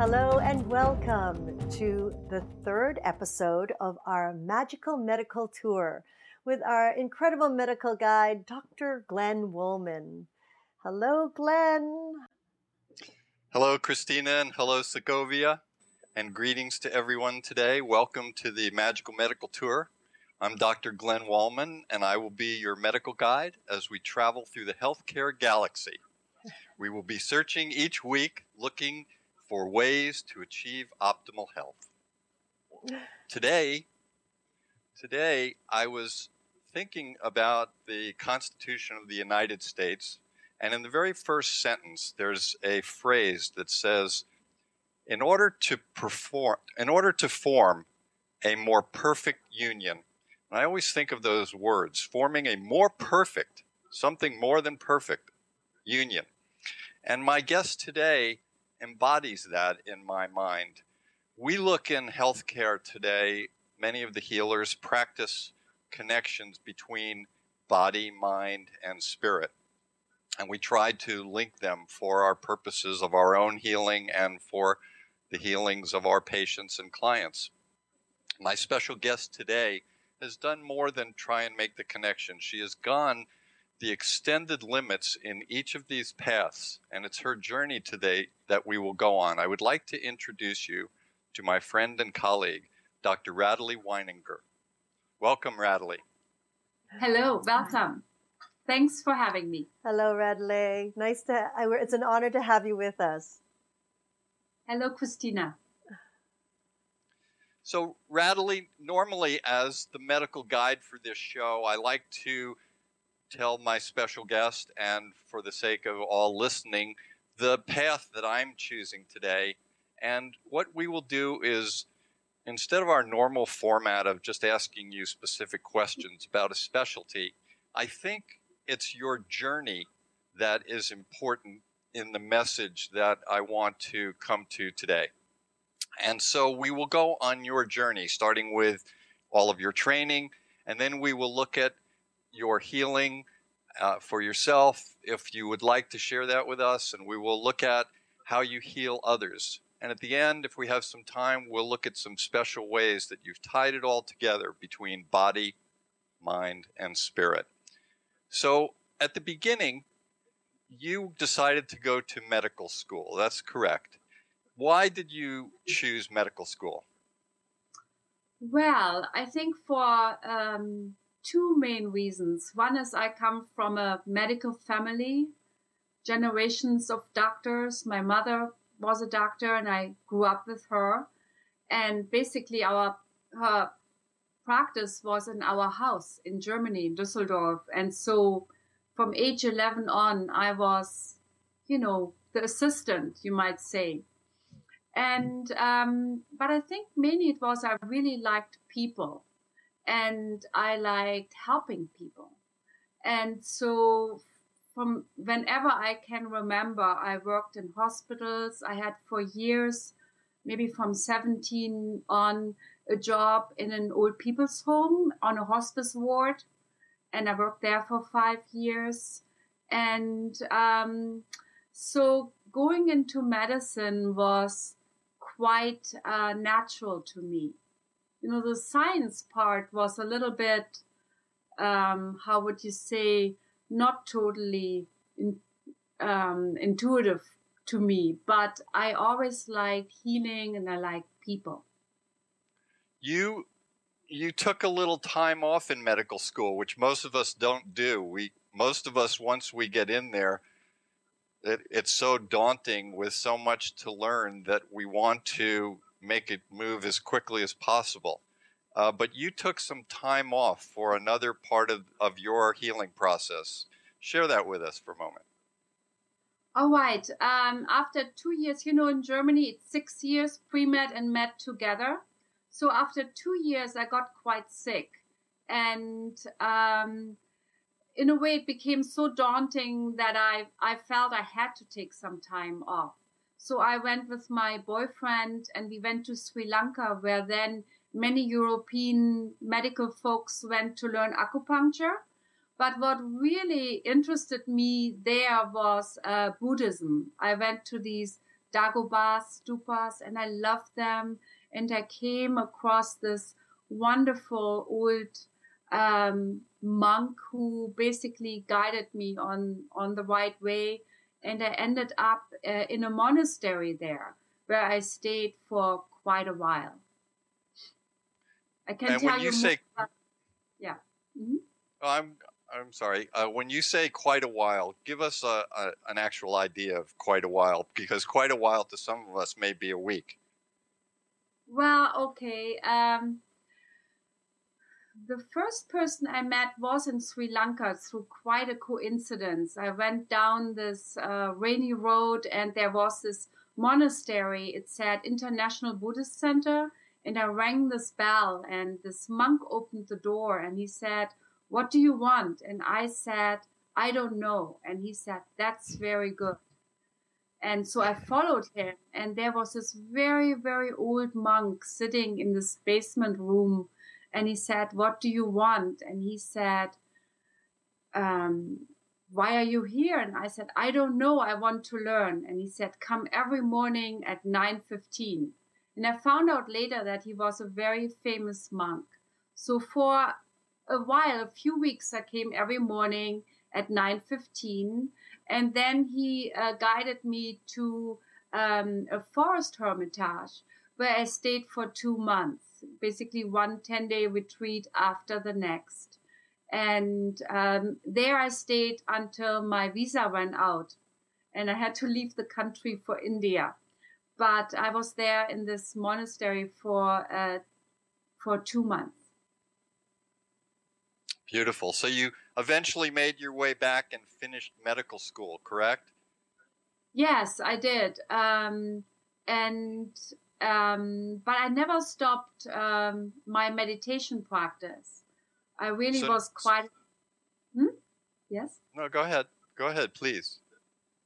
Hello and welcome to the third episode of our magical medical tour with our incredible medical guide, Dr. Glenn Woolman. Hello, Glenn. Hello, Christina, and hello, Segovia, and greetings to everyone today. Welcome to the Magical Medical Tour. I'm Dr. Glenn Wallman, and I will be your medical guide as we travel through the healthcare galaxy. We will be searching each week, looking for ways to achieve optimal health. Today, today I was thinking about the Constitution of the United States, and in the very first sentence, there's a phrase that says, "In order to perform, in order to form a more perfect union." And I always think of those words, forming a more perfect, something more than perfect union. And my guest today embodies that in my mind. We look in healthcare today, many of the healers practice connections between body, mind, and spirit. And we try to link them for our purposes of our own healing and for the healings of our patients and clients. My special guest today has done more than try and make the connection. She has gone the extended limits in each of these paths, and it's her journey today that we will go on. I would like to introduce you to my friend and colleague, Dr. Radley Weininger. Welcome, Radley. Hello, welcome. Thanks for having me. Hello, Radley. Nice to. I, it's an honor to have you with us. Hello, Christina. So, Radley, normally as the medical guide for this show, I like to tell my special guest and for the sake of all listening the path that I'm choosing today. And what we will do is instead of our normal format of just asking you specific questions about a specialty, I think it's your journey that is important in the message that I want to come to today. And so we will go on your journey, starting with all of your training, and then we will look at your healing uh, for yourself if you would like to share that with us, and we will look at how you heal others. And at the end, if we have some time, we'll look at some special ways that you've tied it all together between body, mind, and spirit. So at the beginning, you decided to go to medical school. That's correct. Why did you choose medical school? Well, I think for um, two main reasons. One is I come from a medical family, generations of doctors. My mother was a doctor and I grew up with her. And basically our, her practice was in our house in Germany, in Düsseldorf. And so from age 11 on, I was, you know, the assistant, you might say. And, um, but I think mainly it was I really liked people and I liked helping people. And so from whenever I can remember, I worked in hospitals. I had for years, maybe from 17 on, a job in an old people's home on a hospice ward. And I worked there for five years. And um, so going into medicine was quite uh, natural to me you know, the science part was a little bit, um, how would you say, not totally in, um, intuitive to me, but I always liked healing and I like people. You you took a little time off in medical school, which most of us don't do. We most of us once we get in there, it, it's so daunting with so much to learn that we want to make it move as quickly as possible. Uh, but you took some time off for another part of, of your healing process. Share that with us for a moment. All right. Um, after two years, you know, in Germany, it's six years pre med and med together. So after two years, I got quite sick. And um, in a way, it became so daunting that I, I felt I had to take some time off. So I went with my boyfriend and we went to Sri Lanka, where then many European medical folks went to learn acupuncture. But what really interested me there was uh, Buddhism. I went to these dagobas, stupas, and I loved them. And I came across this wonderful old um, monk who basically guided me on on the right way, and I ended up uh, in a monastery there where I stayed for quite a while. I can and tell when you, you say, more, yeah. Mm-hmm. I'm I'm sorry. Uh, when you say quite a while, give us a, a, an actual idea of quite a while, because quite a while to some of us may be a week. Well, okay. Um, the first person I met was in Sri Lanka through quite a coincidence. I went down this uh, rainy road and there was this monastery. It said International Buddhist Center. And I rang this bell and this monk opened the door and he said, what do you want? And I said, I don't know. And he said, that's very good. And so I followed him and there was this very, very old monk sitting in this basement room and he said, What do you want? And he said, um, Why are you here? And I said, I don't know. I want to learn. And he said, Come every morning at 9.15. And I found out later that he was a very famous monk. So for a while, a few weeks, I came every morning at 9.15. And then he uh, guided me to um, a forest hermitage where I stayed for two months basically one 10 day retreat after the next. And um, there I stayed until my visa ran out and I had to leave the country for India. But I was there in this monastery for, uh, for two months. Beautiful. So you eventually made your way back and finished medical school, correct? Yes, I did. Um, and um, but I never stopped um, my meditation practice. I really so, was quite. Hmm? Yes. No, go ahead. Go ahead, please.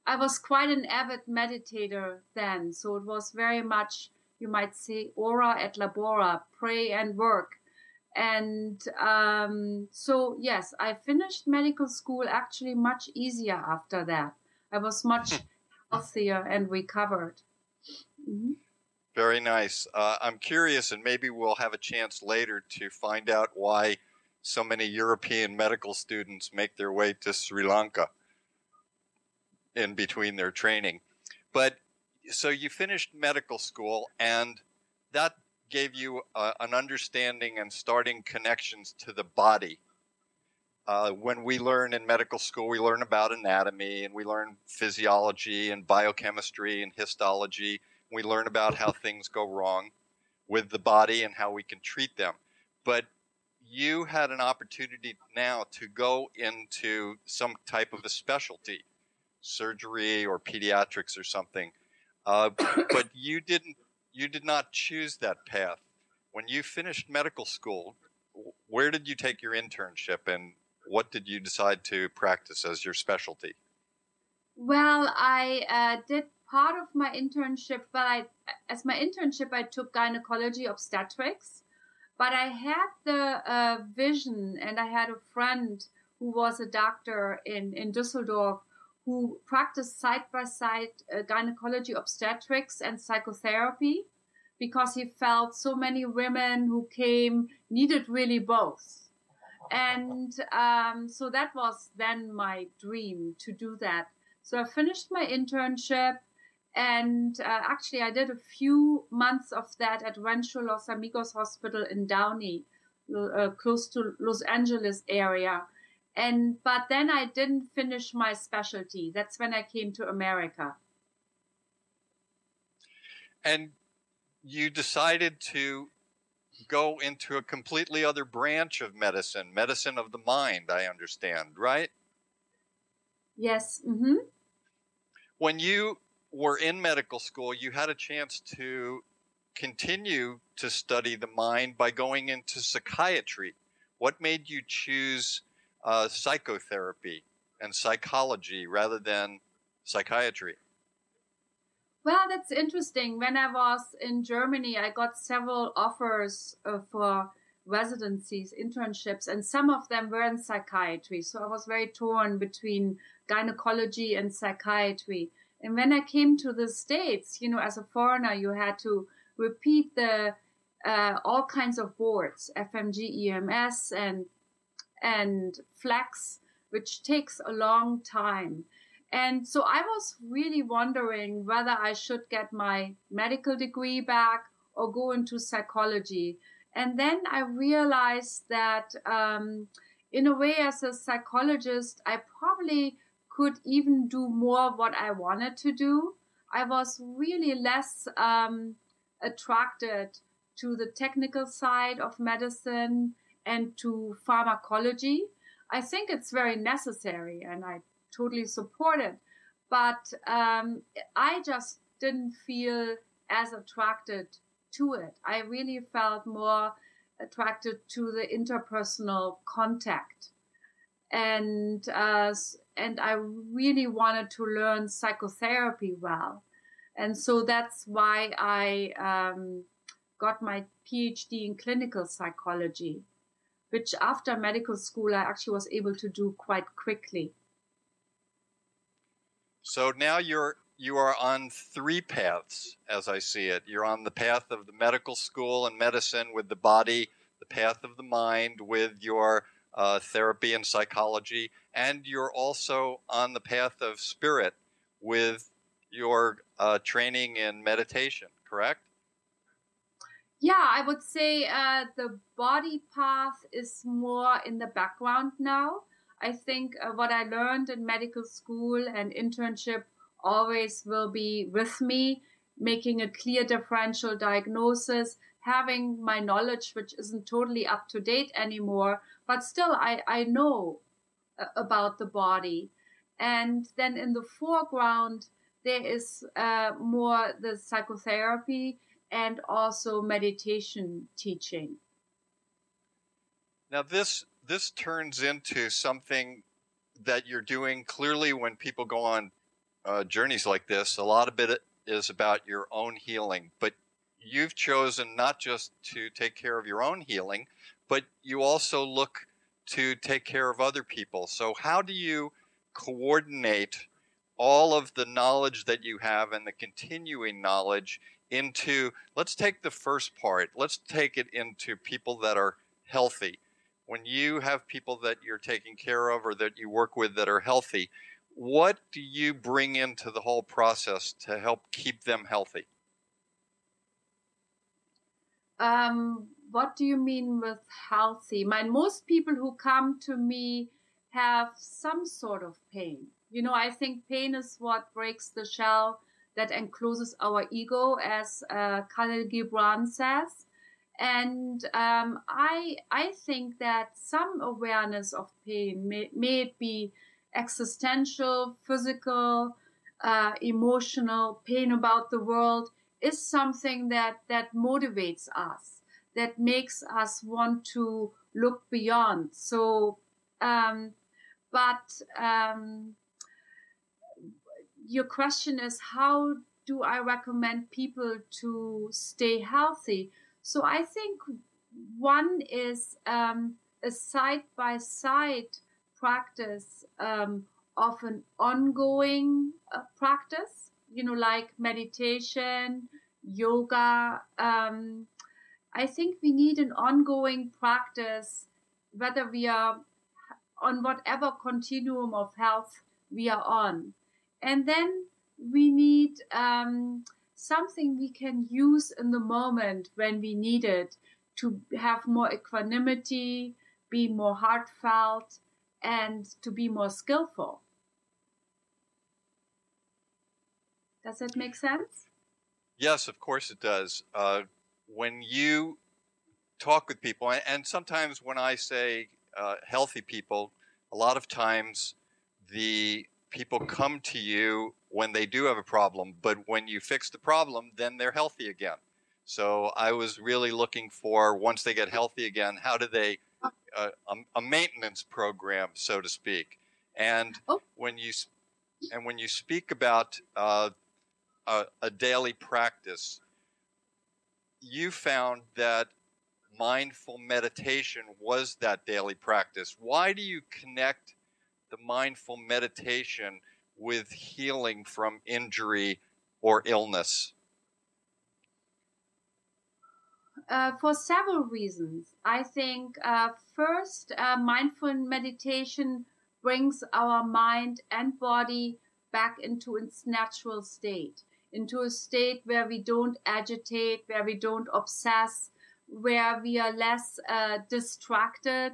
I was quite an avid meditator then, so it was very much, you might say, ora et labora, pray and work. And um, so, yes, I finished medical school actually much easier after that. I was much healthier and recovered. Mm-hmm. Very nice. Uh, I'm curious, and maybe we'll have a chance later to find out why so many European medical students make their way to Sri Lanka in between their training. But so you finished medical school, and that gave you uh, an understanding and starting connections to the body. Uh, when we learn in medical school, we learn about anatomy and we learn physiology and biochemistry and histology we learn about how things go wrong with the body and how we can treat them. But you had an opportunity now to go into some type of a specialty, surgery or pediatrics or something. Uh, but you didn't. You did not choose that path. When you finished medical school, where did you take your internship, and what did you decide to practice as your specialty? Well, I uh, did part of my internship, but I, as my internship, I took gynecology obstetrics, but I had the uh, vision and I had a friend who was a doctor in, in Düsseldorf who practiced side by side uh, gynecology obstetrics and psychotherapy because he felt so many women who came needed really both. And um, so that was then my dream to do that. So I finished my internship and uh, actually, I did a few months of that at Rancho Los Amigos Hospital in Downey, uh, close to Los Angeles area. And but then I didn't finish my specialty. That's when I came to America. And you decided to go into a completely other branch of medicine, medicine of the mind, I understand, right? Yes. Mm-hmm. When you were in medical school, you had a chance to continue to study the mind by going into psychiatry. What made you choose uh, psychotherapy and psychology rather than psychiatry? Well, that's interesting. When I was in Germany, I got several offers uh, for residencies, internships, and some of them were in psychiatry. So I was very torn between gynecology and psychiatry. And when I came to the States, you know, as a foreigner, you had to repeat the uh, all kinds of boards, FMGEMS, and and Flex, which takes a long time. And so I was really wondering whether I should get my medical degree back or go into psychology. And then I realized that, um, in a way, as a psychologist, I probably could even do more what I wanted to do. I was really less um, attracted to the technical side of medicine and to pharmacology. I think it's very necessary and I totally support it. But um, I just didn't feel as attracted to it. I really felt more attracted to the interpersonal contact. And, uh, and I really wanted to learn psychotherapy well. And so that's why I um, got my PhD in clinical psychology, which after medical school I actually was able to do quite quickly. So now you're you are on three paths as I see it. You're on the path of the medical school and medicine with the body, the path of the mind with your uh, therapy and psychology, and you're also on the path of spirit with your uh, training in meditation, correct? Yeah, I would say uh, the body path is more in the background now. I think uh, what I learned in medical school and internship always will be with me, making a clear differential diagnosis, having my knowledge, which isn't totally up to date anymore, but still I, I know about the body. And then in the foreground, there is uh, more the psychotherapy and also meditation teaching. Now this this turns into something that you're doing clearly when people go on uh, journeys like this. A lot of it is about your own healing, but you've chosen not just to take care of your own healing, but you also look to take care of other people. So how do you coordinate all of the knowledge that you have and the continuing knowledge into let's take the first part. Let's take it into people that are healthy. When you have people that you're taking care of or that you work with that are healthy what do you bring into the whole process to help keep them healthy? Um, what do you mean with healthy? Most people who come to me have some sort of pain. You know, I think pain is what breaks the shell that encloses our ego, as uh, Kahlil Gibran says. And um, I I think that some awareness of pain, may, may it be existential, physical, uh, emotional, pain about the world, is something that that motivates us, that makes us want to look beyond. So, um, but um, your question is how do I recommend people to stay healthy? So I think one is um, a side by side practice um, of an ongoing uh, practice, you know, like meditation, yoga. Um, I think we need an ongoing practice, whether we are on whatever continuum of health we are on. And then we need um, something we can use in the moment when we need it to have more equanimity, be more heartfelt, and to be more skillful. Does that make sense? Yes, of course it does. Uh, when you talk with people, and sometimes when I say uh, healthy people, a lot of times the people come to you when they do have a problem, but when you fix the problem, then they're healthy again. So I was really looking for once they get healthy again, how do they uh, a, a, maintenance program, so to speak. And oh. when you and when you speak about uh, a, a daily practice, you found that mindful meditation was that daily practice. Why do you connect the mindful meditation with healing from injury or illness? Uh, for several reasons. I think uh, first, uh, mindful meditation brings our mind and body back into its natural state, into a state where we don't agitate, where we don't obsess, where we are less uh, distracted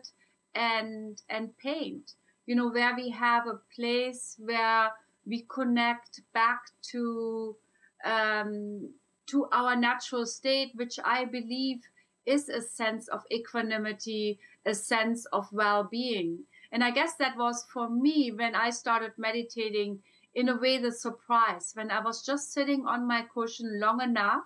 and and pained. You know, where we have a place where we connect back to um, to our natural state, which I believe is a sense of equanimity, a sense of well-being. And I guess that was for me when I started meditating in a way the surprise when I was just sitting on my cushion long enough,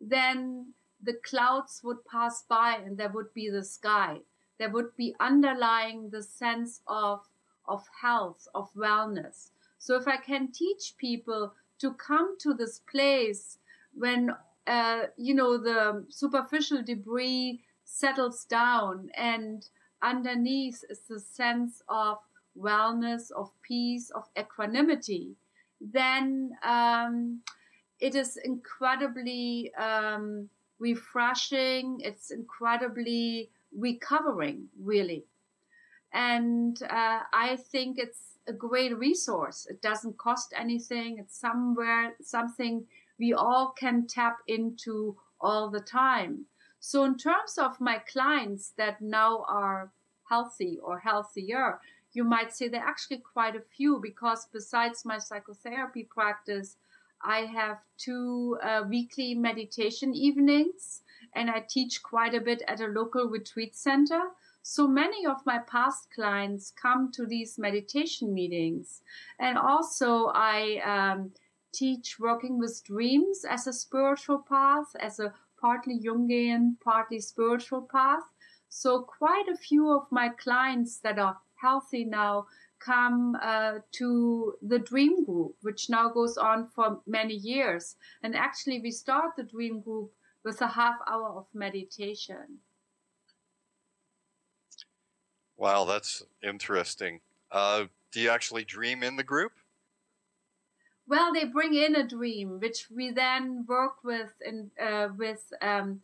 then the clouds would pass by and there would be the sky. There would be underlying the sense of, of health, of wellness. So if I can teach people to come to this place when uh, you know the superficial debris settles down and underneath is the sense of wellness of peace of equanimity then um, it is incredibly um, refreshing. It's incredibly recovering really. And uh, i think it's a great resource. It doesn't cost anything. It's somewhere something we all can tap into all the time. So in terms of my clients that now are healthy or healthier, you might say there are actually quite a few because besides my psychotherapy practice, I have two uh, weekly meditation evenings and I teach quite a bit at a local retreat center. So many of my past clients come to these meditation meetings. And also I um, teach working with dreams as a spiritual path, as a partly Jungian, partly spiritual path. So quite a few of my clients that are healthy now come uh, to the dream group, which now goes on for many years. And actually, we start the dream group with a half hour of meditation. Wow, that's interesting. Uh, do you actually dream in the group? well, they bring in a dream, which we then work with in, uh, with um,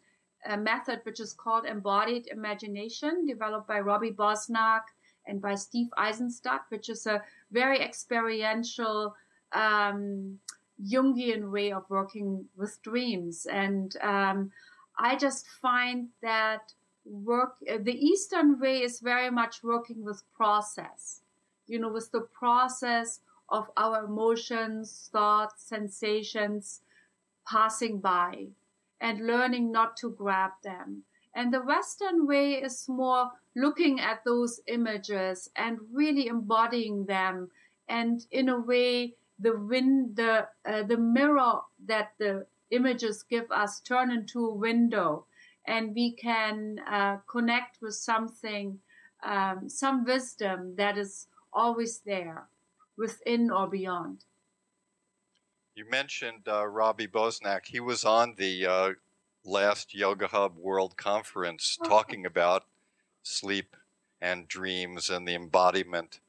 a method which is called embodied imagination, developed by Robbie Bosnak and by Steve Aizenstat, which is a very experiential um, Jungian way of working with dreams. And um, I just find that work, uh, the Eastern way is very much working with process, you know, with the process of our emotions, thoughts, sensations passing by and learning not to grab them. And the Western way is more looking at those images and really embodying them. And in a way, the wind, the, uh, the mirror that the images give us turn into a window and we can uh, connect with something, um, some wisdom that is always there within or beyond. You mentioned uh, Robbie Bosnak. He was on the uh, last Yoga Hub World Conference oh. talking about sleep and dreams and the embodiment.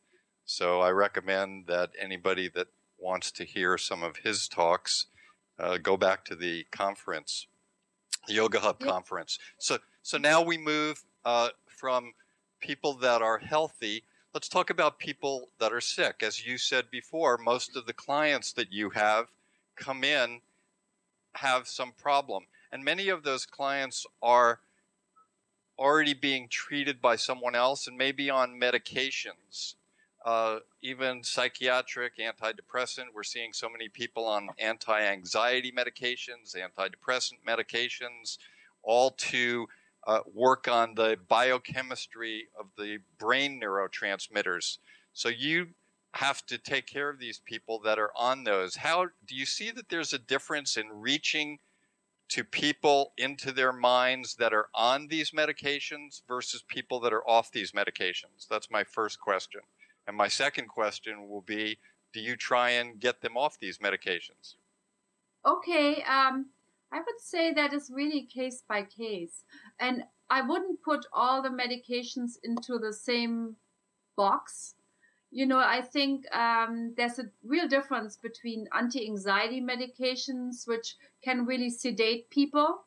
So I recommend that anybody that wants to hear some of his talks uh, go back to the conference, the Yoga Hub yep. conference. So so now we move uh, from people that are healthy let's talk about people that are sick. As you said before, most of the clients that you have come in have some problem. And many of those clients are already being treated by someone else and maybe on medications, uh, even psychiatric, antidepressant. We're seeing so many people on anti anxiety medications, antidepressant medications, all to uh, work on the biochemistry of the brain neurotransmitters. So you have to take care of these people that are on those. How do you see that there's a difference in reaching to people into their minds that are on these medications versus people that are off these medications? That's my first question. And my second question will be do you try and get them off these medications? Okay, um, I would say that is really case by case. And I wouldn't put all the medications into the same box. You know, I think um, there's a real difference between anti-anxiety medications, which can really sedate people,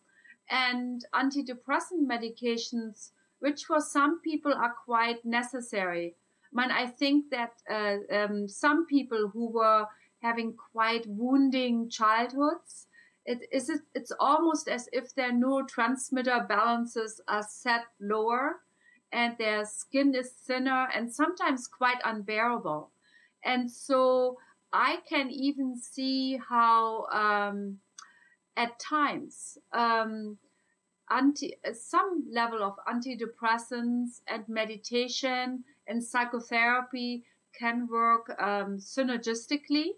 and antidepressant medications, which for some people are quite necessary. I mean, I think that uh, um, some people who were having quite wounding childhoods, it is it's almost as if their neurotransmitter balances are set lower and their skin is thinner and sometimes quite unbearable. And so I can even see how um, at times um, anti some level of antidepressants and meditation and psychotherapy can work um, synergistically.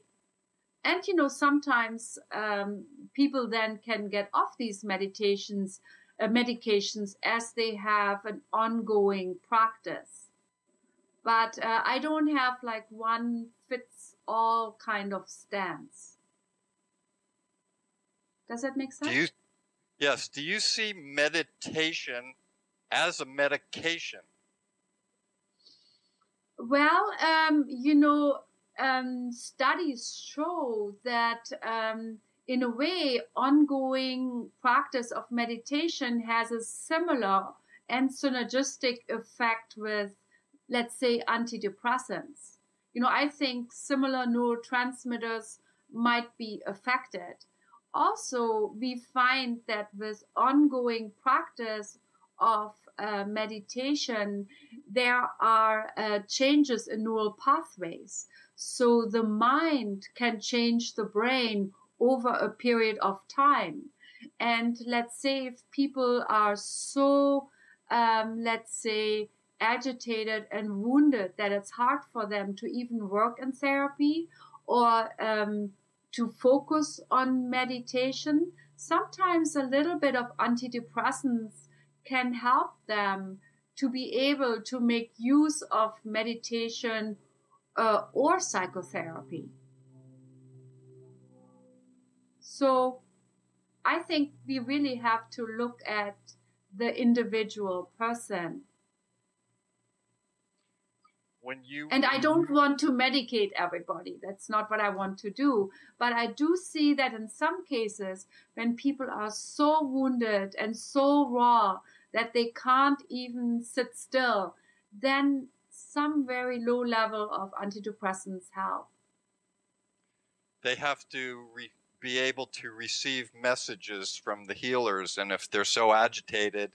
And you know, sometimes um, people then can get off these meditations medications as they have an ongoing practice. But uh, I don't have like one fits all kind of stance. Does that make sense? Do you, yes. Do you see meditation as a medication? Well, um, you know, um, studies show that um, in a way, ongoing practice of meditation has a similar and synergistic effect with, let's say, antidepressants. You know, I think similar neurotransmitters might be affected. Also, we find that with ongoing practice of uh, meditation, there are uh, changes in neural pathways. So the mind can change the brain over a period of time. And let's say if people are so, um, let's say, agitated and wounded that it's hard for them to even work in therapy or um, to focus on meditation, sometimes a little bit of antidepressants can help them to be able to make use of meditation uh, or psychotherapy. So I think we really have to look at the individual person. When you and I don't want to medicate everybody. That's not what I want to do. But I do see that in some cases, when people are so wounded and so raw that they can't even sit still, then some very low level of antidepressants help. They have to re- be able to receive messages from the healers. And if they're so agitated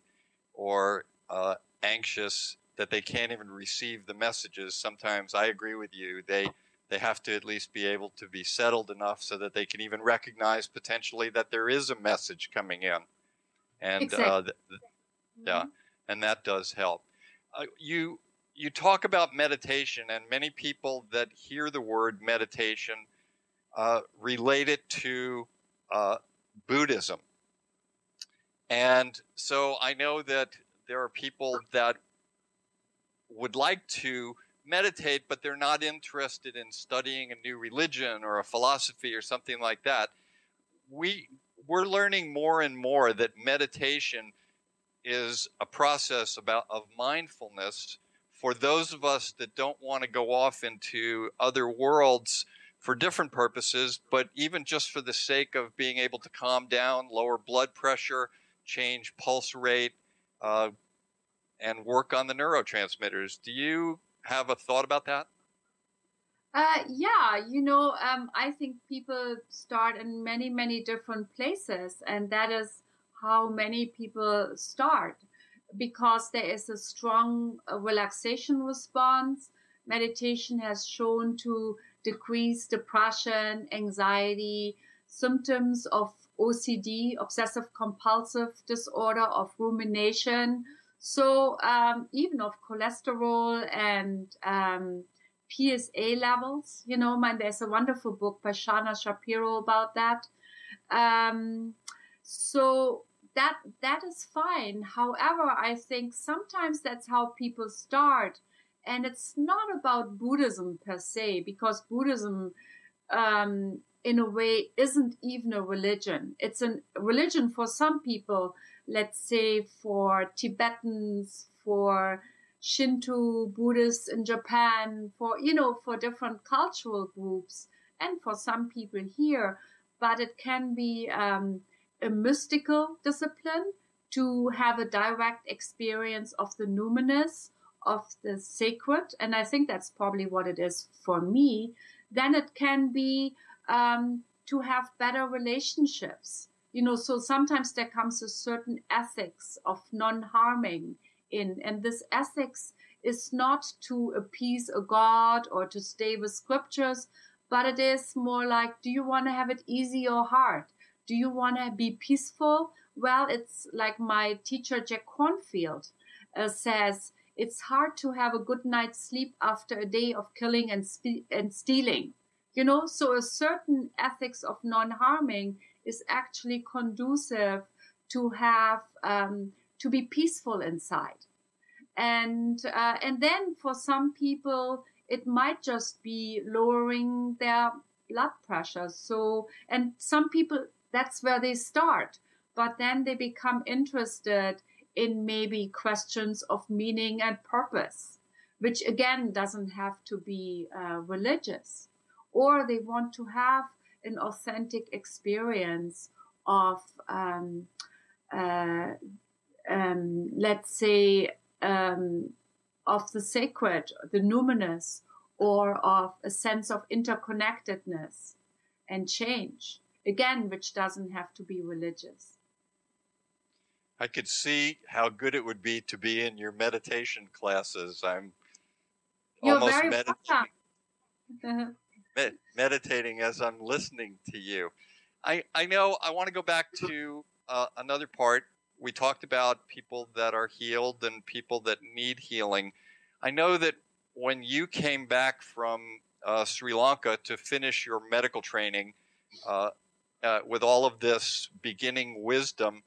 or uh, anxious that they can't even receive the messages, sometimes I agree with you. They they have to at least be able to be settled enough so that they can even recognize potentially that there is a message coming in. And exactly. uh, th- th- yeah, and that does help. Uh, you you talk about meditation, and many people that hear the word meditation uh, related to uh, Buddhism. And so I know that there are people that would like to meditate, but they're not interested in studying a new religion or a philosophy or something like that. We we're learning more and more that meditation is a process about of mindfulness for those of us that don't want to go off into other worlds for different purposes, but even just for the sake of being able to calm down, lower blood pressure, change pulse rate, uh, and work on the neurotransmitters. Do you have a thought about that? Uh, yeah, you know, um, I think people start in many, many different places, and that is how many people start because there is a strong uh, relaxation response. Meditation has shown to decrease depression, anxiety, symptoms of OCD, obsessive compulsive disorder, of rumination. So um, even of cholesterol and um, PSA levels, you know, man, there's a wonderful book by Shauna Shapiro about that. Um, so that that is fine. However, I think sometimes that's how people start and it's not about Buddhism per se, because Buddhism, um, in a way, isn't even a religion. It's a religion for some people, let's say for Tibetans, for Shinto Buddhists in Japan, for, you know, for different cultural groups and for some people here. But it can be um, a mystical discipline to have a direct experience of the numinous, of the sacred. And I think that's probably what it is for me. Then it can be um, to have better relationships. You know, so sometimes there comes a certain ethics of non-harming in, and this ethics is not to appease a god or to stay with scriptures, but it is more like, do you want to have it easy or hard? Do you want to be peaceful? Well, it's like my teacher, Jack Kornfield uh, says, it's hard to have a good night's sleep after a day of killing and, spe- and stealing. You know, so a certain ethics of non-harming is actually conducive to have, um, to be peaceful inside. And, uh, and then for some people, it might just be lowering their blood pressure. So, and some people, that's where they start, but then they become interested in maybe questions of meaning and purpose, which again doesn't have to be uh, religious, or they want to have an authentic experience of, um, uh, um, let's say, um, of the sacred, the numinous, or of a sense of interconnectedness and change. Again, which doesn't have to be religious. I could see how good it would be to be in your meditation classes. I'm You're almost meditating, med- meditating as I'm listening to you. I, I know I want to go back to uh, another part. We talked about people that are healed and people that need healing. I know that when you came back from uh, Sri Lanka to finish your medical training uh, uh with all of this beginning wisdom,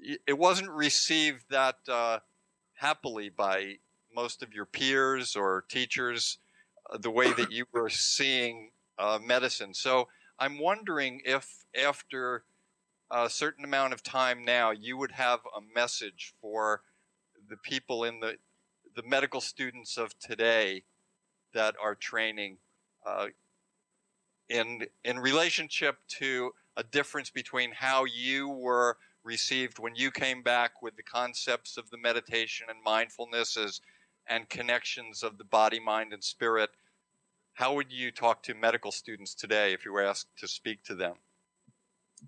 it wasn't received that uh, happily by most of your peers or teachers uh, the way that you were seeing uh, medicine. So I'm wondering if after a certain amount of time now, you would have a message for the people in the the medical students of today that are training uh, in in relationship to a difference between how you were received when you came back with the concepts of the meditation and mindfulnesses and connections of the body, mind, and spirit. How would you talk to medical students today if you were asked to speak to them?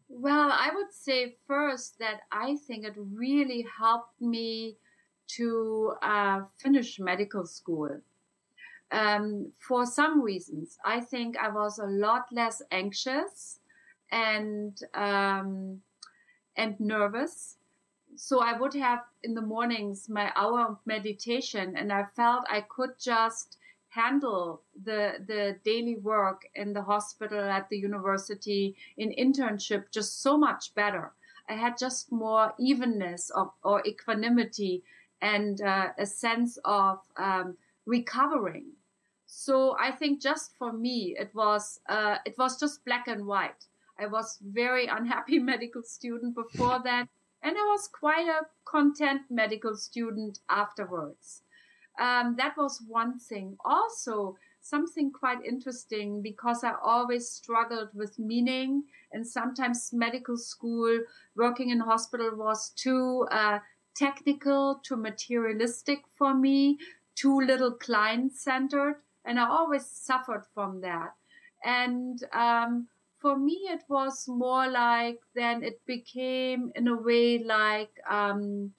Well, I would say first that I think it really helped me to uh, finish medical school. Um, for some reasons, I think I was a lot less anxious and um, and nervous. So I would have in the mornings my hour of meditation and I felt I could just handle the, the daily work in the hospital at the university in internship just so much better. I had just more evenness of, or equanimity and uh, a sense of um, recovering. So I think just for me, it was uh, it was just black and white. I was very unhappy medical student before that, and I was quite a content medical student afterwards. Um, that was one thing. Also, something quite interesting because I always struggled with meaning, and sometimes medical school, working in hospital was too uh, technical, too materialistic for me, too little client centered, and I always suffered from that. And um, for me, it was more like then it became in a way like um,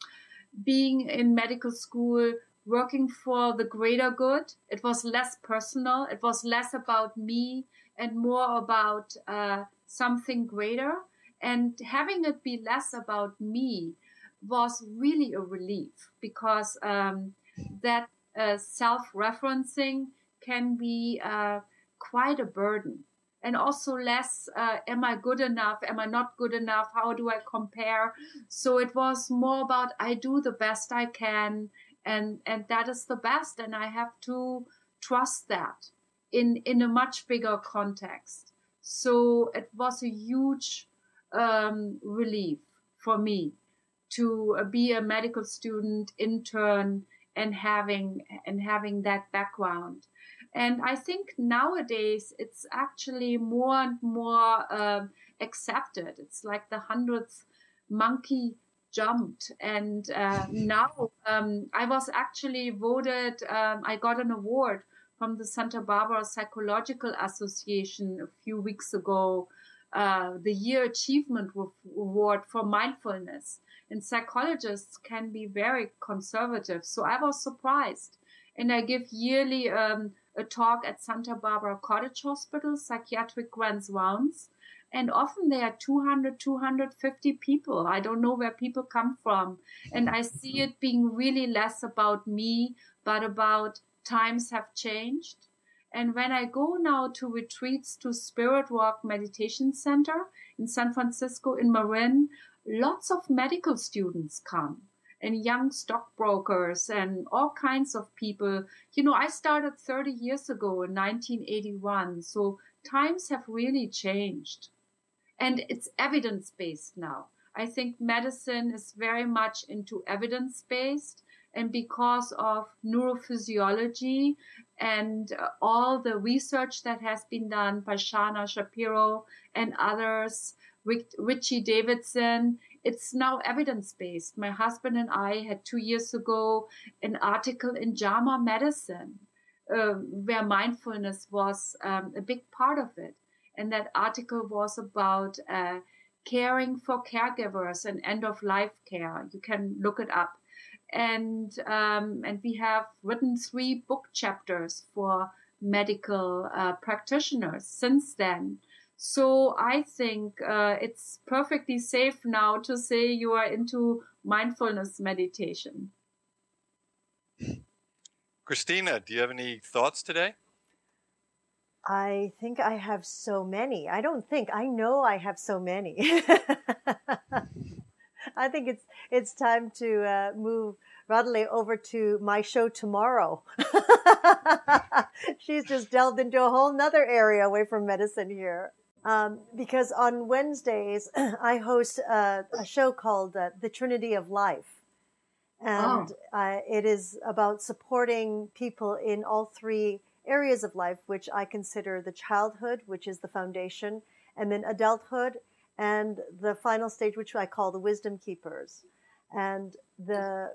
being in medical school, working for the greater good. It was less personal. It was less about me and more about uh, something greater. And having it be less about me was really a relief because um, that uh, self-referencing can be uh, quite a burden and also less uh, am i good enough? Am i not good enough? How do i compare? So it was more about i do the best i can and and that is the best and i have to trust that in in a much bigger context. So it was a huge um, relief for me to uh, be a medical student intern and having and having that background. And I think nowadays it's actually more and more uh, accepted. It's like the hundredth monkey jumped. And uh, now um, I was actually voted, um, I got an award from the Santa Barbara Psychological Association a few weeks ago, uh, the Year Achievement Award for Mindfulness. And psychologists can be very conservative. So I was surprised. And I give yearly um, a talk at Santa Barbara Cottage Hospital, psychiatric grand rounds. And often there are 200, 250 people. I don't know where people come from. And I see it being really less about me, but about times have changed. And when I go now to retreats to Spirit Rock Meditation Center in San Francisco in Marin, lots of medical students come and young stockbrokers and all kinds of people. You know, I started 30 years ago in 1981, so times have really changed. And it's evidence based now. I think medicine is very much into evidence based. And because of neurophysiology and uh, all the research that has been done by Shauna Shapiro and others, Richie Davidson, it's now evidence based. My husband and I had two years ago an article in JAMA Medicine uh, where mindfulness was um, a big part of it. And that article was about uh, caring for caregivers and end of life care. You can look it up. And, um, and we have written three book chapters for medical uh, practitioners since then. So I think uh, it's perfectly safe now to say you are into mindfulness meditation. Christina, do you have any thoughts today? I think I have so many. I don't think I know I have so many. I think it's it's time to uh, move Radhule over to my show tomorrow. She's just delved into a whole nother area away from medicine here. Um, because on Wednesdays I host a, a show called uh, The Trinity of Life, and oh. uh, it is about supporting people in all three areas of life, which I consider the childhood, which is the foundation, and then adulthood, and the final stage, which I call the wisdom keepers. And the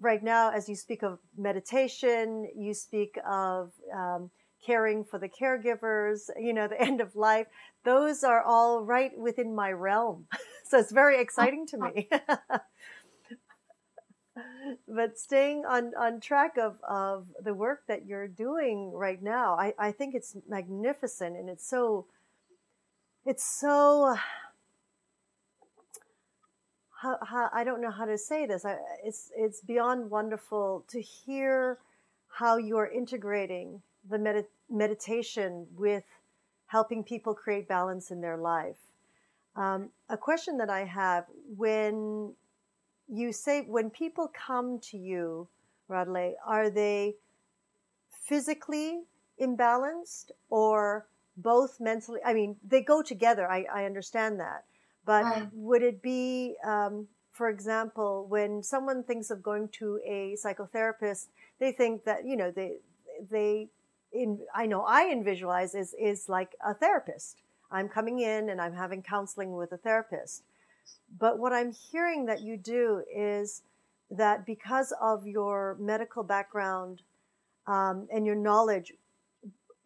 right now, as you speak of meditation, you speak of um, caring for the caregivers, you know, the end of life. Those are all right within my realm. so it's very exciting to me. but staying on, on track of, of the work that you're doing right now, I, I think it's magnificent and it's so, it's so, how, how, I don't know how to say this. I, it's, it's beyond wonderful to hear how you're integrating the med- meditation with helping people create balance in their life. Um, a question that I have when you say, when people come to you, Radhule, are they physically imbalanced or both mentally? I mean, they go together. I, I understand that. But right. would it be, um, for example, when someone thinks of going to a psychotherapist, they think that, you know, they, they in, I know I in visualize is, is like a therapist. I'm coming in and I'm having counseling with a therapist. But what I'm hearing that you do is that because of your medical background um, and your knowledge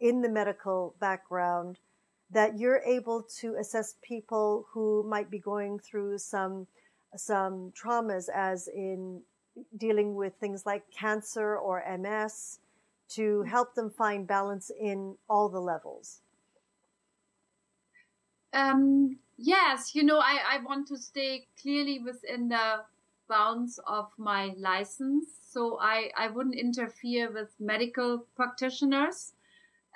in the medical background, that you're able to assess people who might be going through some some traumas, as in dealing with things like cancer or MS, to help them find balance in all the levels? Um, yes, you know, I, I want to stay clearly within the bounds of my license. So I, I wouldn't interfere with medical practitioners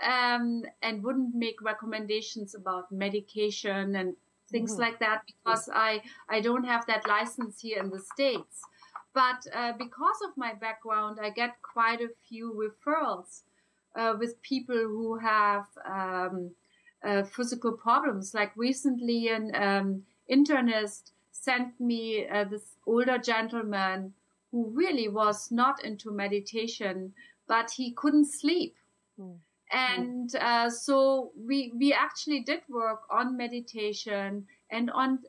um, and wouldn't make recommendations about medication and things mm-hmm. like that because I, I don't have that license here in the States. But uh, because of my background, I get quite a few referrals uh, with people who have um, uh, physical problems. Like recently, an um, internist sent me uh, this older gentleman who really was not into meditation, but he couldn't sleep. Mm. And uh, so we we actually did work on meditation and on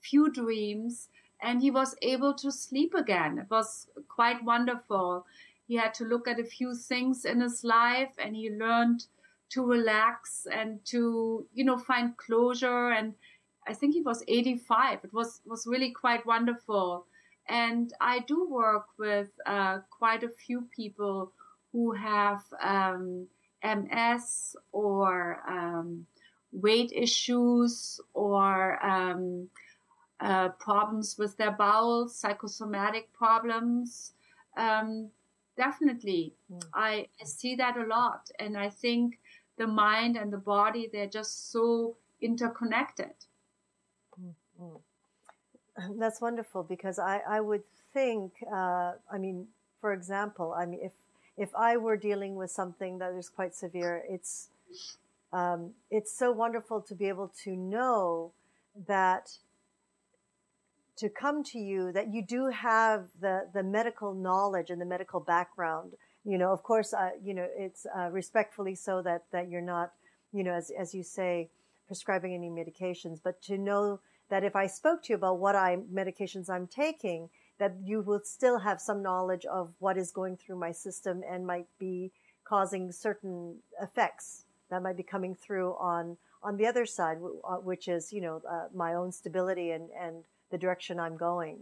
few dreams, and he was able to sleep again. It was quite wonderful. He had to look at a few things in his life, and he learned to relax and to you know find closure and I think he was 85. It was was really quite wonderful. And I do work with uh, quite a few people who have um, MS or um, weight issues or um, uh, problems with their bowels, psychosomatic problems. Um, definitely, mm. I, I see that a lot. And I think the mind and the body, they're just so interconnected. Mm-hmm. That's wonderful because I, I would think, uh, I mean, for example, I mean, if, if I were dealing with something that is quite severe, it's, um, it's so wonderful to be able to know that to come to you that you do have the, the medical knowledge and the medical background. You know, of course, uh, you know, it's uh, respectfully so that, that you're not, you know, as, as you say, prescribing any medications, but to know that if I spoke to you about what I medications I'm taking, that you will still have some knowledge of what is going through my system and might be causing certain effects that might be coming through on on the other side, uh, which is you know uh, my own stability and and the direction I'm going.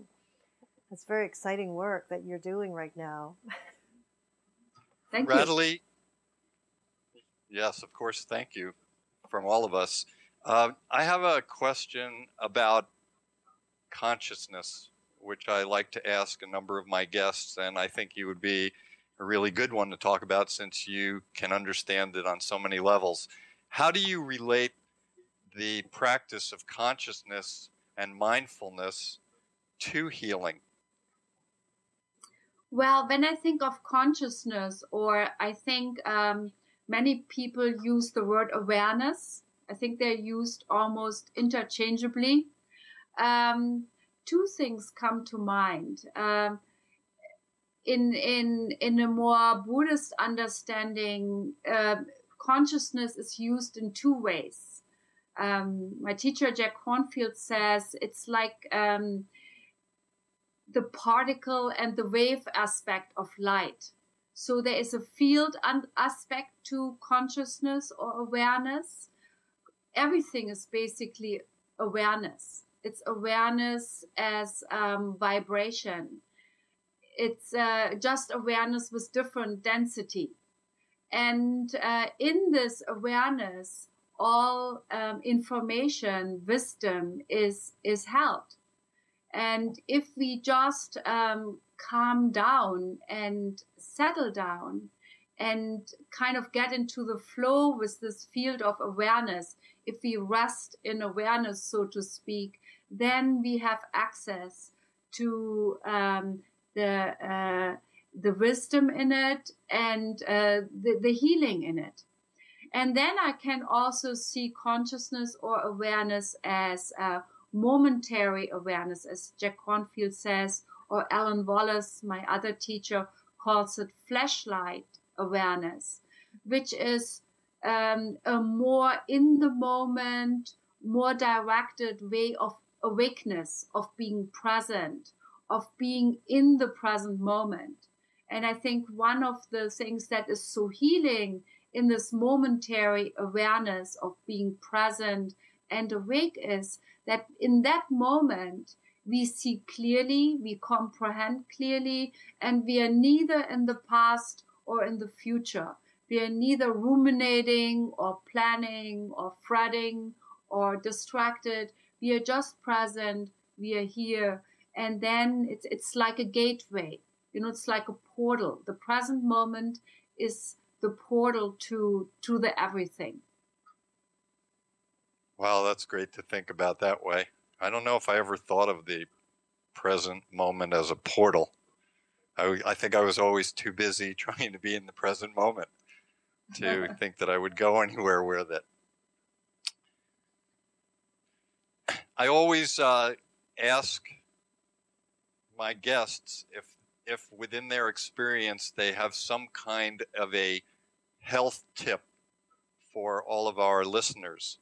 It's very exciting work that you're doing right now. Thank Radhule, you. Yes, of course. Thank you from all of us. Uh, I have a question about consciousness, which I like to ask a number of my guests, and I think you would be a really good one to talk about since you can understand it on so many levels. How do you relate the practice of consciousness and mindfulness to healing? Well, when I think of consciousness, or I think um, many people use the word awareness, I think they're used almost interchangeably. Um, two things come to mind. Um, in in in a more Buddhist understanding, uh, consciousness is used in two ways. Um, my teacher Jack Kornfield says it's like um, the particle and the wave aspect of light. So there is a field aspect to consciousness or awareness, everything is basically awareness. It's awareness as um, vibration. It's uh, just awareness with different density. And uh, in this awareness, all um, information, wisdom is is held. And if we just um, calm down and settle down and kind of get into the flow with this field of awareness, if we rest in awareness, so to speak, then we have access to um, the uh, the wisdom in it and uh, the, the healing in it. And then I can also see consciousness or awareness as a momentary awareness, as Jack Kornfield says, or Alan Wallace, my other teacher, calls it flashlight awareness, which is um, a more in the moment, more directed way of awakeness, of being present, of being in the present moment. And I think one of the things that is so healing in this momentary awareness of being present and awake is that in that moment, we see clearly, we comprehend clearly, and we are neither in the past or in the future. We are neither ruminating or planning or fretting or distracted. We are just present. We are here. And then it's, it's like a gateway. You know, it's like a portal. The present moment is the portal to, to the everything. Wow, that's great to think about that way. I don't know if I ever thought of the present moment as a portal. I, I think I was always too busy trying to be in the present moment to think that I would go anywhere with it. I always uh, ask my guests if if within their experience they have some kind of a health tip for all of our listeners,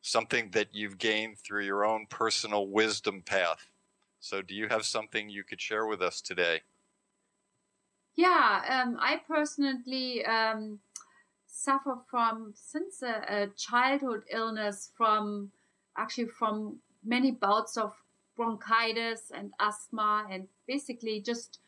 something that you've gained through your own personal wisdom path. So, do you have something you could share with us today? Yeah, um, I personally um, suffer from since a, a, childhood illness from actually from many bouts of bronchitis and asthma and basically just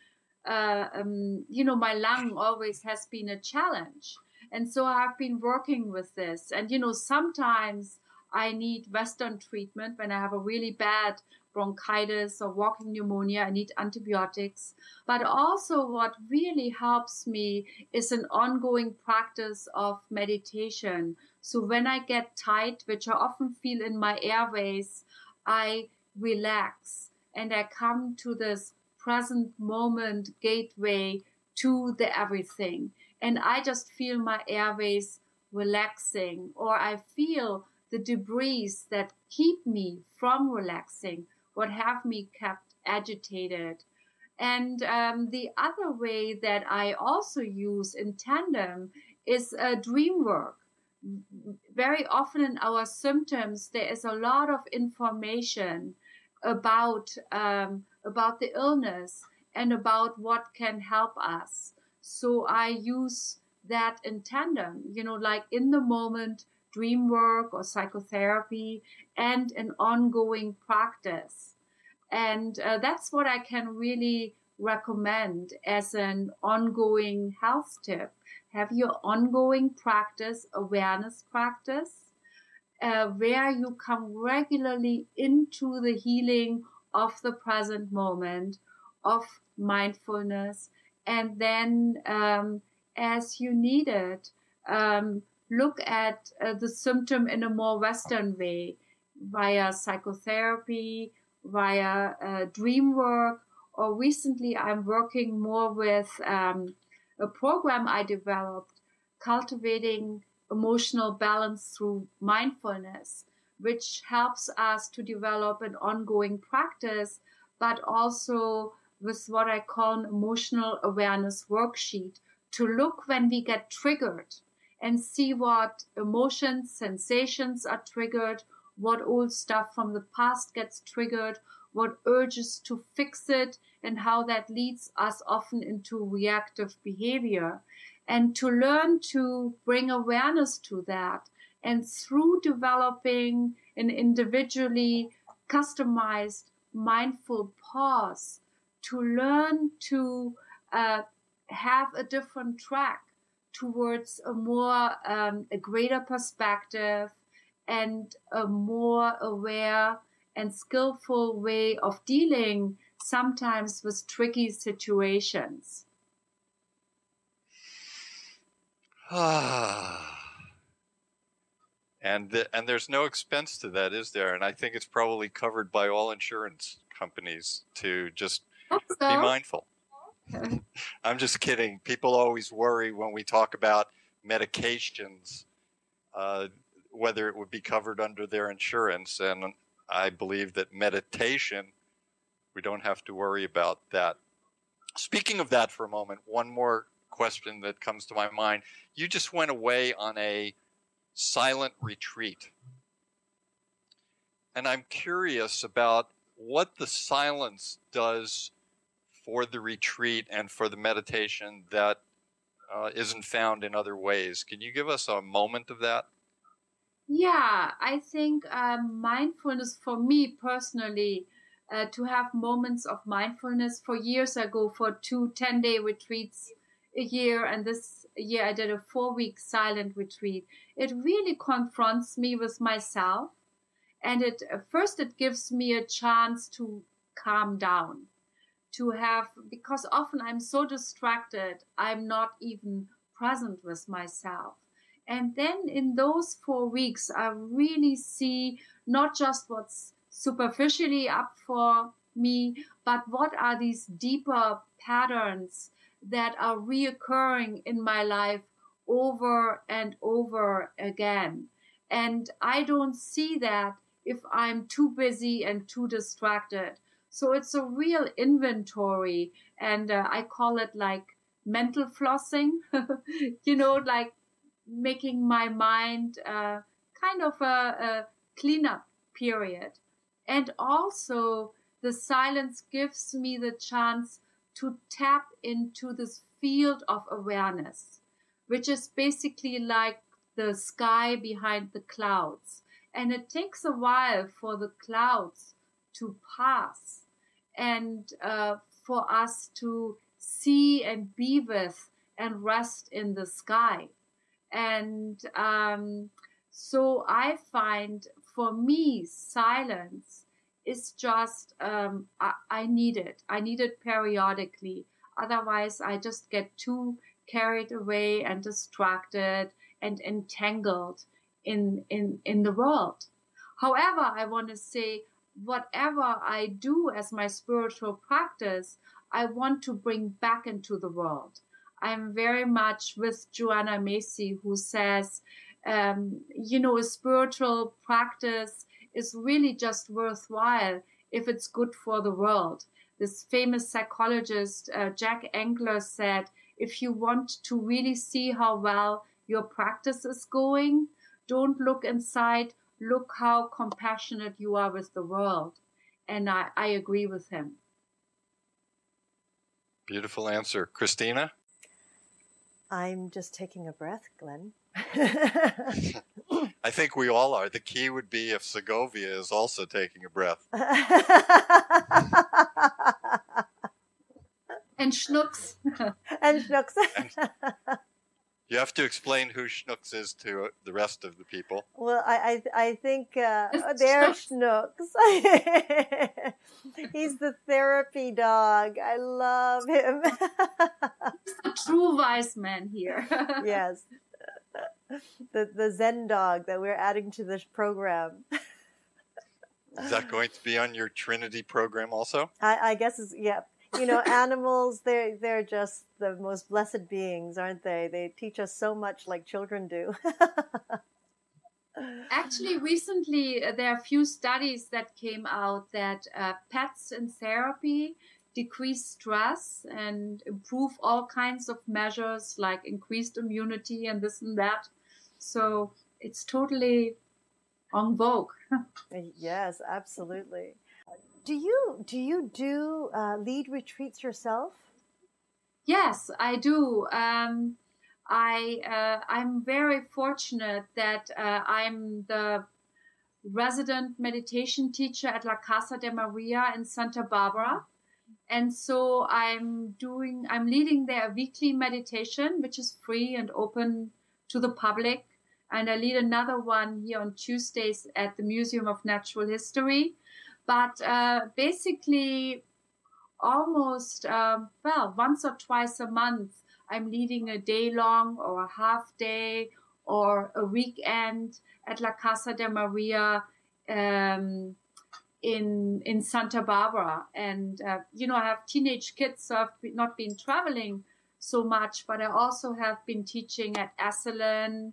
uh, um, you know my lung always has been a challenge. And so i've been working with this. And you know sometimes i need western treatment when i have a really bad bronchitis or walking pneumonia i need antibiotics. But also what really helps me is an ongoing practice of meditation. So when i get tight which i often feel in my airways i relax and I come to this present moment gateway to the everything. And I just feel my airways relaxing, or I feel the debris that keep me from relaxing, what have me kept agitated. And um, the other way that I also use in tandem is uh, dream work. Very often in our symptoms, there is a lot of information about um, about the illness and about what can help us. So I use that in tandem, you know, like in the moment dream work or psychotherapy and an ongoing practice. And uh, that's what I can really recommend as an ongoing health tip. Have your ongoing practice, awareness practice, uh, where you come regularly into the healing of the present moment, of mindfulness, and then um, as you need it, um, look at uh, the symptom in a more Western way via psychotherapy, via uh, dream work, or recently I'm working more with um, a program I developed cultivating emotional balance through mindfulness, which helps us to develop an ongoing practice, but also with what I call an emotional awareness worksheet to look when we get triggered and see what emotions, sensations are triggered, what old stuff from the past gets triggered, what urges to fix it, and how that leads us often into reactive behavior and to learn to bring awareness to that. And through developing an individually customized mindful pause, to learn to uh, have a different track towards a more, um, a greater perspective and a more aware and skillful way of dealing sometimes with tricky situations. and the, and there's no expense to that, is there? And I think it's probably covered by all insurance companies to just so. be mindful. I'm just kidding. People always worry when we talk about medications, uh, whether it would be covered under their insurance. And I believe that meditation, we don't have to worry about that. Speaking of that for a moment, one more question that comes to my mind. You just went away on a silent retreat. And I'm curious about what the silence does for the retreat and for the meditation that uh, not found in other ways. Can you give us a moment of that? Yeah, I think um, mindfulness for me personally, uh, to have moments of mindfulness for years ago for two 10 day retreats a year and this year I did a four week silent retreat. It really confronts me with myself and it first it gives me a chance to calm down to have because often I'm so distracted I'm not even present with myself and then in those four weeks I really see not just what's superficially up for me but what are these deeper patterns that are reoccurring in my life over and over again. And I don't see that if I'm too busy and too distracted. So it's a real inventory, and uh, I call it like mental flossing. you know, like making my mind uh, kind of a, a cleanup period, and also the silence gives me the chance to tap into this field of awareness, which is basically like the sky behind the clouds. And it takes a while for the clouds to pass and uh, for us to see and be with and rest in the sky. And um, so I find for me, silence is just, um, I, I need it. I need it periodically. Otherwise, I just get too carried away and distracted and entangled in, in, in the world. However, I want to say, whatever I do as my spiritual practice, I want to bring back into the world. I'm very much with Joanna Macy, who says, um, you know, a spiritual practice is really just worthwhile if it's good for the world. This famous psychologist, uh, Jack Engler, said, if you want to really see how well your practice is going, don't look inside, look how compassionate you are with the world. And I, I agree with him. Beautiful answer. Christina? I'm just taking a breath, Glenn. I think we all are. The key would be if Segovia is also taking a breath. and Schnooks. and Schnooks. You have to explain who Schnooks is to the rest of the people. Well, I I, I think uh, they're Schnooks. He's the therapy dog. I love him. He's the true wise man here. yes, the the Zen dog that we're adding to this program. Is that going to be on your Trinity program also? I, I guess it's yeah you know, animals, they're, they're just the most blessed beings, aren't they? They teach us so much like children do. Actually, recently uh, there are a few studies that came out that uh, pets in therapy decrease stress and improve all kinds of measures like increased immunity and this and that. So it's totally on vogue. yes, absolutely do you do you do uh, lead retreats yourself? Yes, I do. Um, I uh, I'm very fortunate that uh, I'm the resident meditation teacher at La Casa de Maria in Santa Barbara. And so I'm doing, I'm leading their weekly meditation, which is free and open to the public. And I lead another one here on Tuesdays at the Museum of Natural History. But uh, basically, almost, uh, well, once or twice a month, I'm leading a day long or a half day or a weekend at La Casa de Maria um, in in Santa Barbara. And uh, you know, I have teenage kids, so I've not been traveling so much, but I also have been teaching at Esalen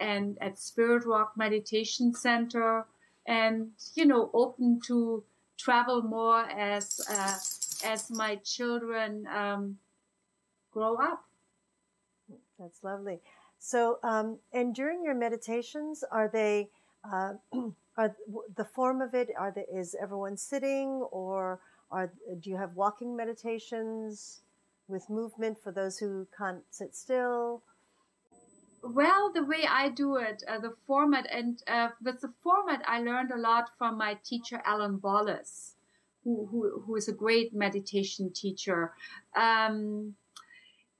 and at Spirit Rock Meditation Center and you know open to travel more as uh, as my children um, grow up. That's lovely. So, um, and during your meditations, are they uh, are the form of it? Are they, is everyone sitting, or are do you have walking meditations with movement for those who can't sit still? Well, the way I do it, uh, the format, and uh, with the format, I learned a lot from my teacher, Alan Wallace, who, who, who is a great meditation teacher. Um,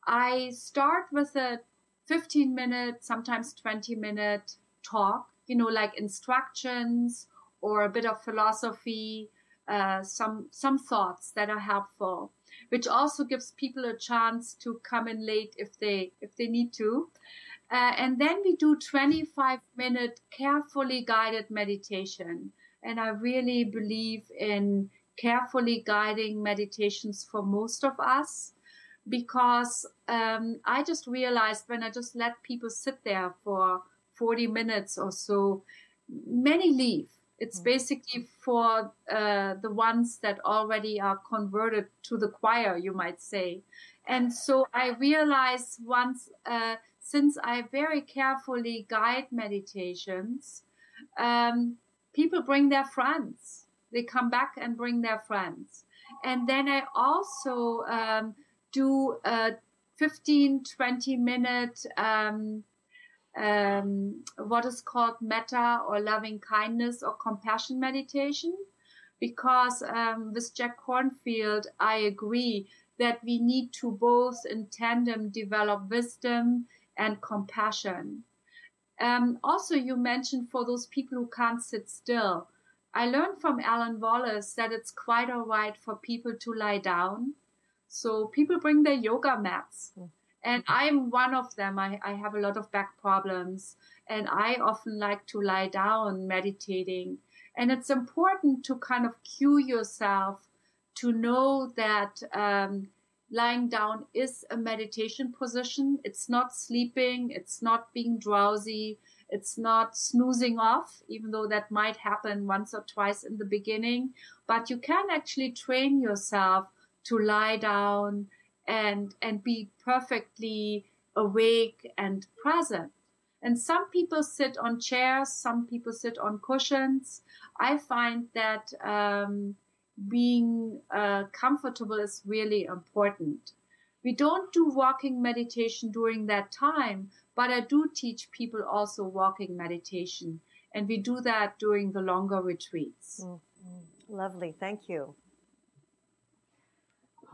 I start with a 15 minute, sometimes 20 minute talk, you know, like instructions or a bit of philosophy, uh, some, some thoughts that are helpful, which also gives people a chance to come in late if they, if they need to. Uh, and then we do 25 minute carefully guided meditation. And I really believe in carefully guiding meditations for most of us because um, I just realized when I just let people sit there for 40 minutes or so, many leave. It's basically for uh, the ones that already are converted to the choir, you might say. And so I realized once, uh, since I very carefully guide meditations, um, people bring their friends. They come back and bring their friends. And then I also um, do a 15, 20 minute um, um, what is called metta or loving kindness or compassion meditation. Because um, with Jack Kornfield, I agree that we need to both in tandem develop wisdom and compassion. Um, also, you mentioned for those people who can't sit still. I learned from Alan Wallace that it's quite all right for people to lie down. So people bring their yoga mats. Mm and I'm one of them. I, I have a lot of back problems and I often like to lie down meditating. And it's important to kind of cue yourself to know that um, lying down is a meditation position. It's not sleeping. It's not being drowsy. It's not snoozing off, even though that might happen once or twice in the beginning. But you can actually train yourself to lie down and and be perfectly awake and present. And some people sit on chairs some people sit on cushions. I find that um, being uh, comfortable is really important. We don't do walking meditation during that time but i do teach people also walking meditation. And we do that during the longer retreats. Mm-hmm. lovely. Thank you.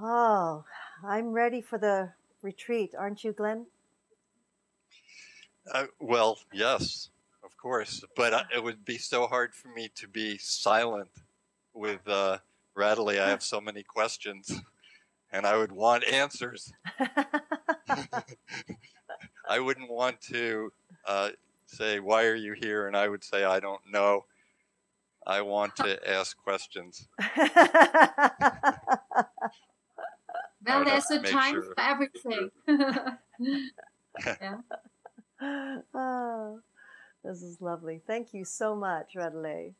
Oh I'm ready for the retreat, aren't you, Glenn? Uh, well, yes, of course. But uh, it would be so hard for me to be silent with uh, Radhule. I have so many questions, and I would want answers. I wouldn't want to uh, say, Why are you here? And I would say, I don't know. I want to ask questions. Well, there's a time sure. for everything. yeah. Oh, this is lovely. Thank you so much, Radhule. It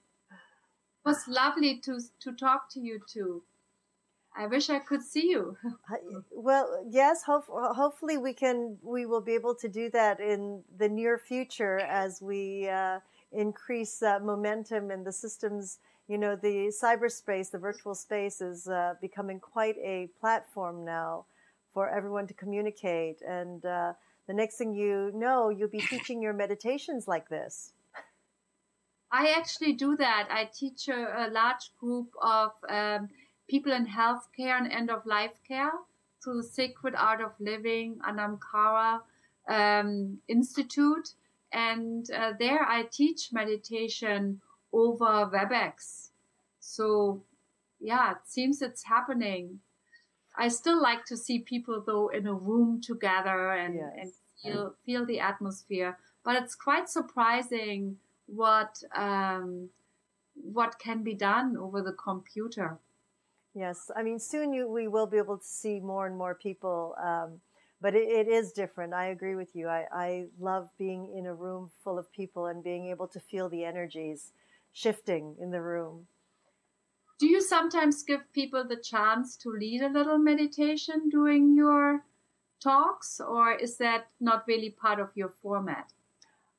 was lovely to to talk to you too. I wish I could see you. well, yes. Hope, hopefully, we can. We will be able to do that in the near future as we uh, increase uh, momentum in the systems you know, the cyberspace, the virtual space is uh, becoming quite a platform now for everyone to communicate. And uh, the next thing you know, you'll be teaching your meditations like this. I actually do that. I teach a, a large group of um, people in healthcare and end of life care through the Sacred Art of Living Anamkara um, Institute. And uh, there I teach meditation over WebEx. So, yeah, it seems it's happening. I still like to see people though in a room together and, yes. and feel feel the atmosphere. But it's quite surprising what um, what can be done over the computer. Yes, I mean soon you, we will be able to see more and more people, um, but it, it is different. I agree with you. I, I love being in a room full of people and being able to feel the energies shifting in the room. Do you sometimes give people the chance to lead a little meditation during your talks, or is that not really part of your format?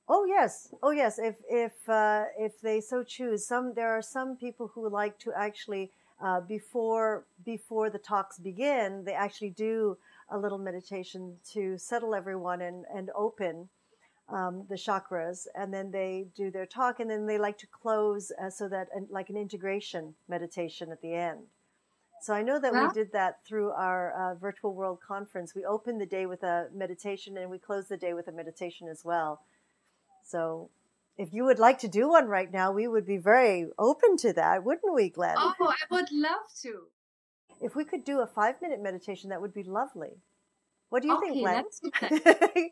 Oh yes, oh yes. If if uh, if they so choose, some there are some people who like to actually uh, before before the talks begin, they actually do a little meditation to settle everyone and and open um, the chakras, and then they do their talk, and then they like to close uh, so that uh, like an integration meditation at the end. So I know that we did that through our uh, virtual world conference. We opened the day with a meditation, and we closed the day with a meditation as well. So if you would like to do one right now, we would be very open to that, wouldn't we, Glenn? Oh, I would love to. If we could do a five minute meditation, that would be lovely. What do you okay, think, Glenn?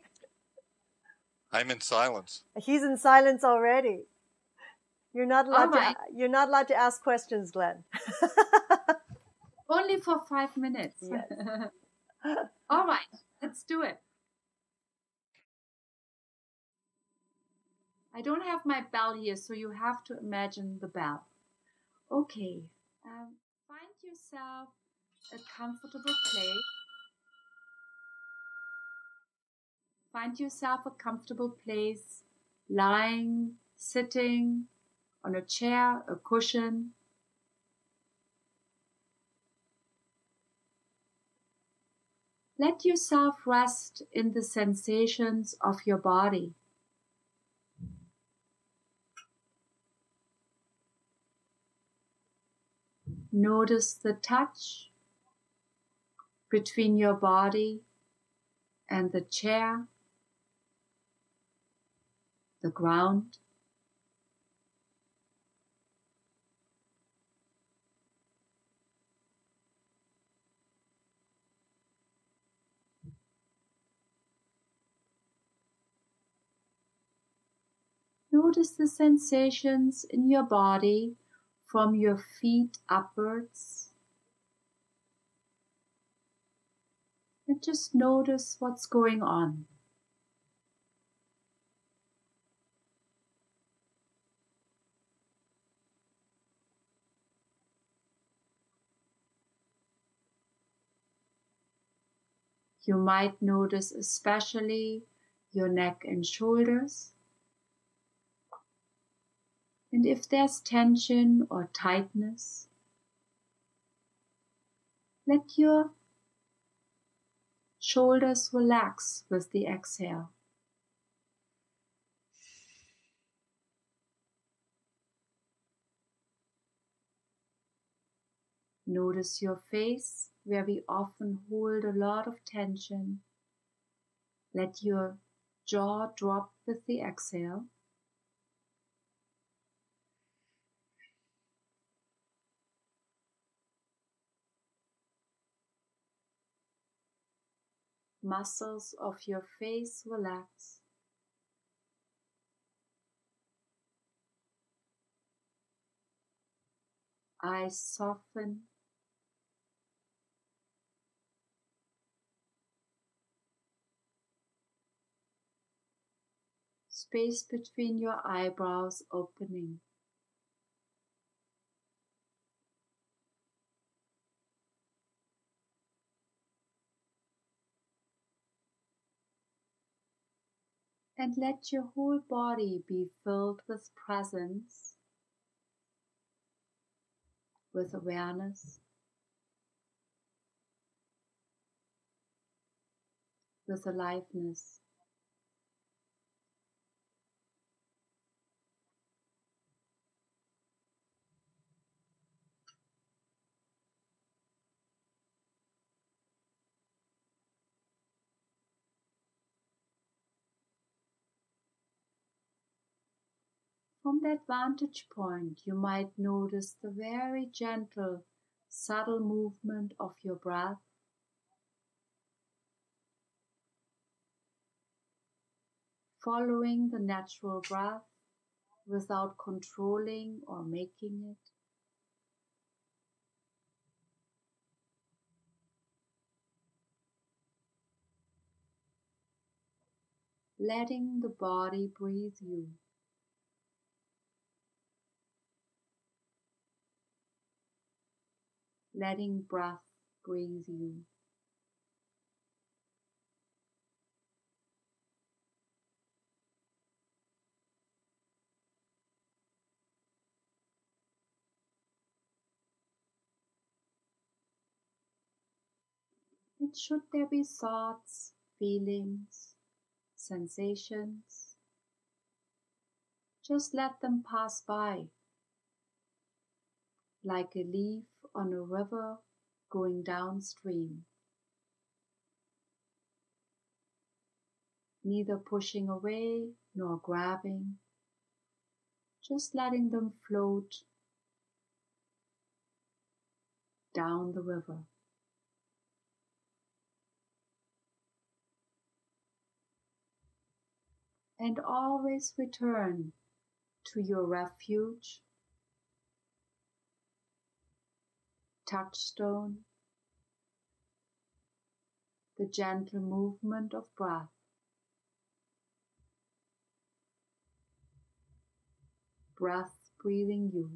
I'm in silence. He's in silence already. You're not allowed right. to. You're not allowed to ask questions, Glenn. Only for five minutes. Yes. All right, let's do it. I don't have have my bell here, so you have to imagine the bell. Okay, um, find yourself a comfortable place. Find yourself a comfortable place, lying, sitting on a chair, a cushion. Let yourself rest in the sensations of your body. Notice the touch between your body and the chair, the ground. Notice the sensations in your body from your feet upwards. And just notice what's going on. You might notice especially your neck and shoulders. And if there's tension or tightness, let your shoulders relax with the exhale. Notice your face where we often hold a lot of tension. Let your jaw drop with the exhale. Muscles of your face relax. Eyes soften. Space between your eyebrows opening. and let your whole body be filled with presence, with awareness, with aliveness. From that vantage point, you might notice the very gentle, subtle movement of your breath. Following the natural breath without controlling or making it. Letting the body breathe you. Letting breath breathe you. And should there be thoughts, feelings, sensations, just let them pass by like a leaf on a river going downstream. Neither pushing away nor grabbing, just letting them float down the river. And always return to your refuge touchstone, the gentle movement of breath. breath breathing you.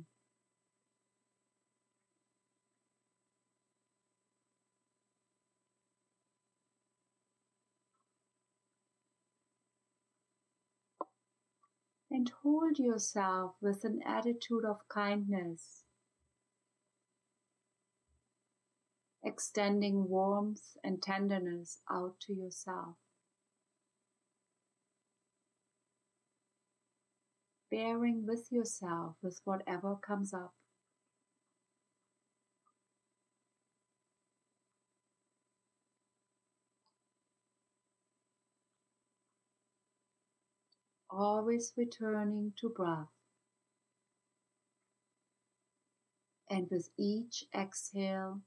And hold yourself with an attitude of kindness, extending warmth and tenderness out to yourself. bearing with yourself with whatever comes up. Always returning to breath. And with each exhale,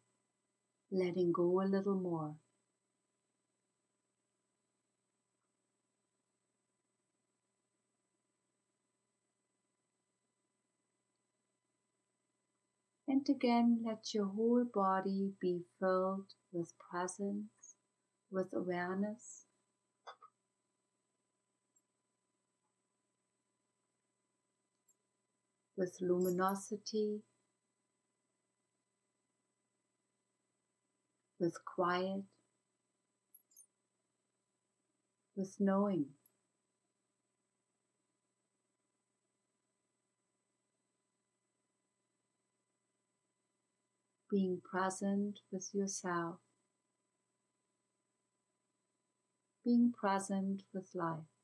letting go a little more. And again, let your whole body be filled with presence, with awareness. With luminosity, with quiet, with knowing. being present with yourself, being present with life.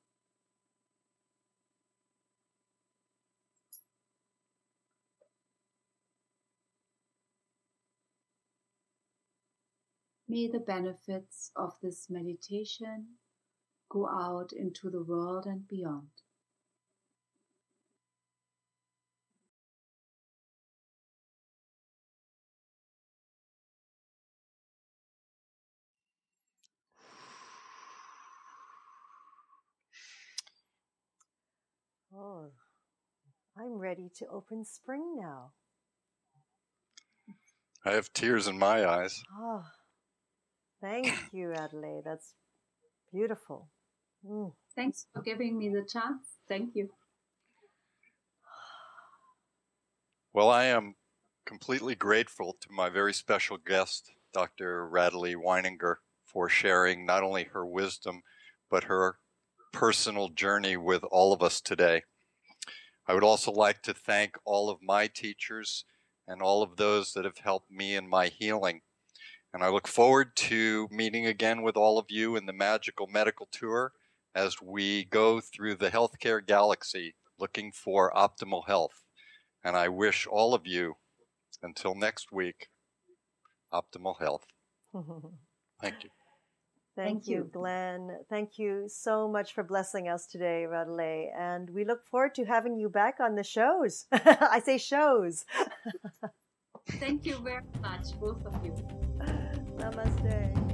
May the benefits of this meditation go out into the world and beyond. Oh, I'm ready to open spring now. I have tears in my eyes. Oh, thank you, Adelaide. That's beautiful. Mm. Thanks for giving me the chance. Thank you. Well, I am completely grateful to my very special guest, Dr. Radhule Weininger, for sharing not only her wisdom, but her personal journey with all of us today. I would also like to thank all of my teachers and all of those that have helped me in my healing. And I look forward to meeting again with all of you in the Magical Medical Tour as we go through the healthcare galaxy looking for optimal health. And I wish all of you, until next week, optimal health. Thank you. Thank, Thank you, you, Glenn. Thank you so much for blessing us today, Radhule. And we look forward to having you back on the shows. I say shows. Thank you very much, both of you. Namaste.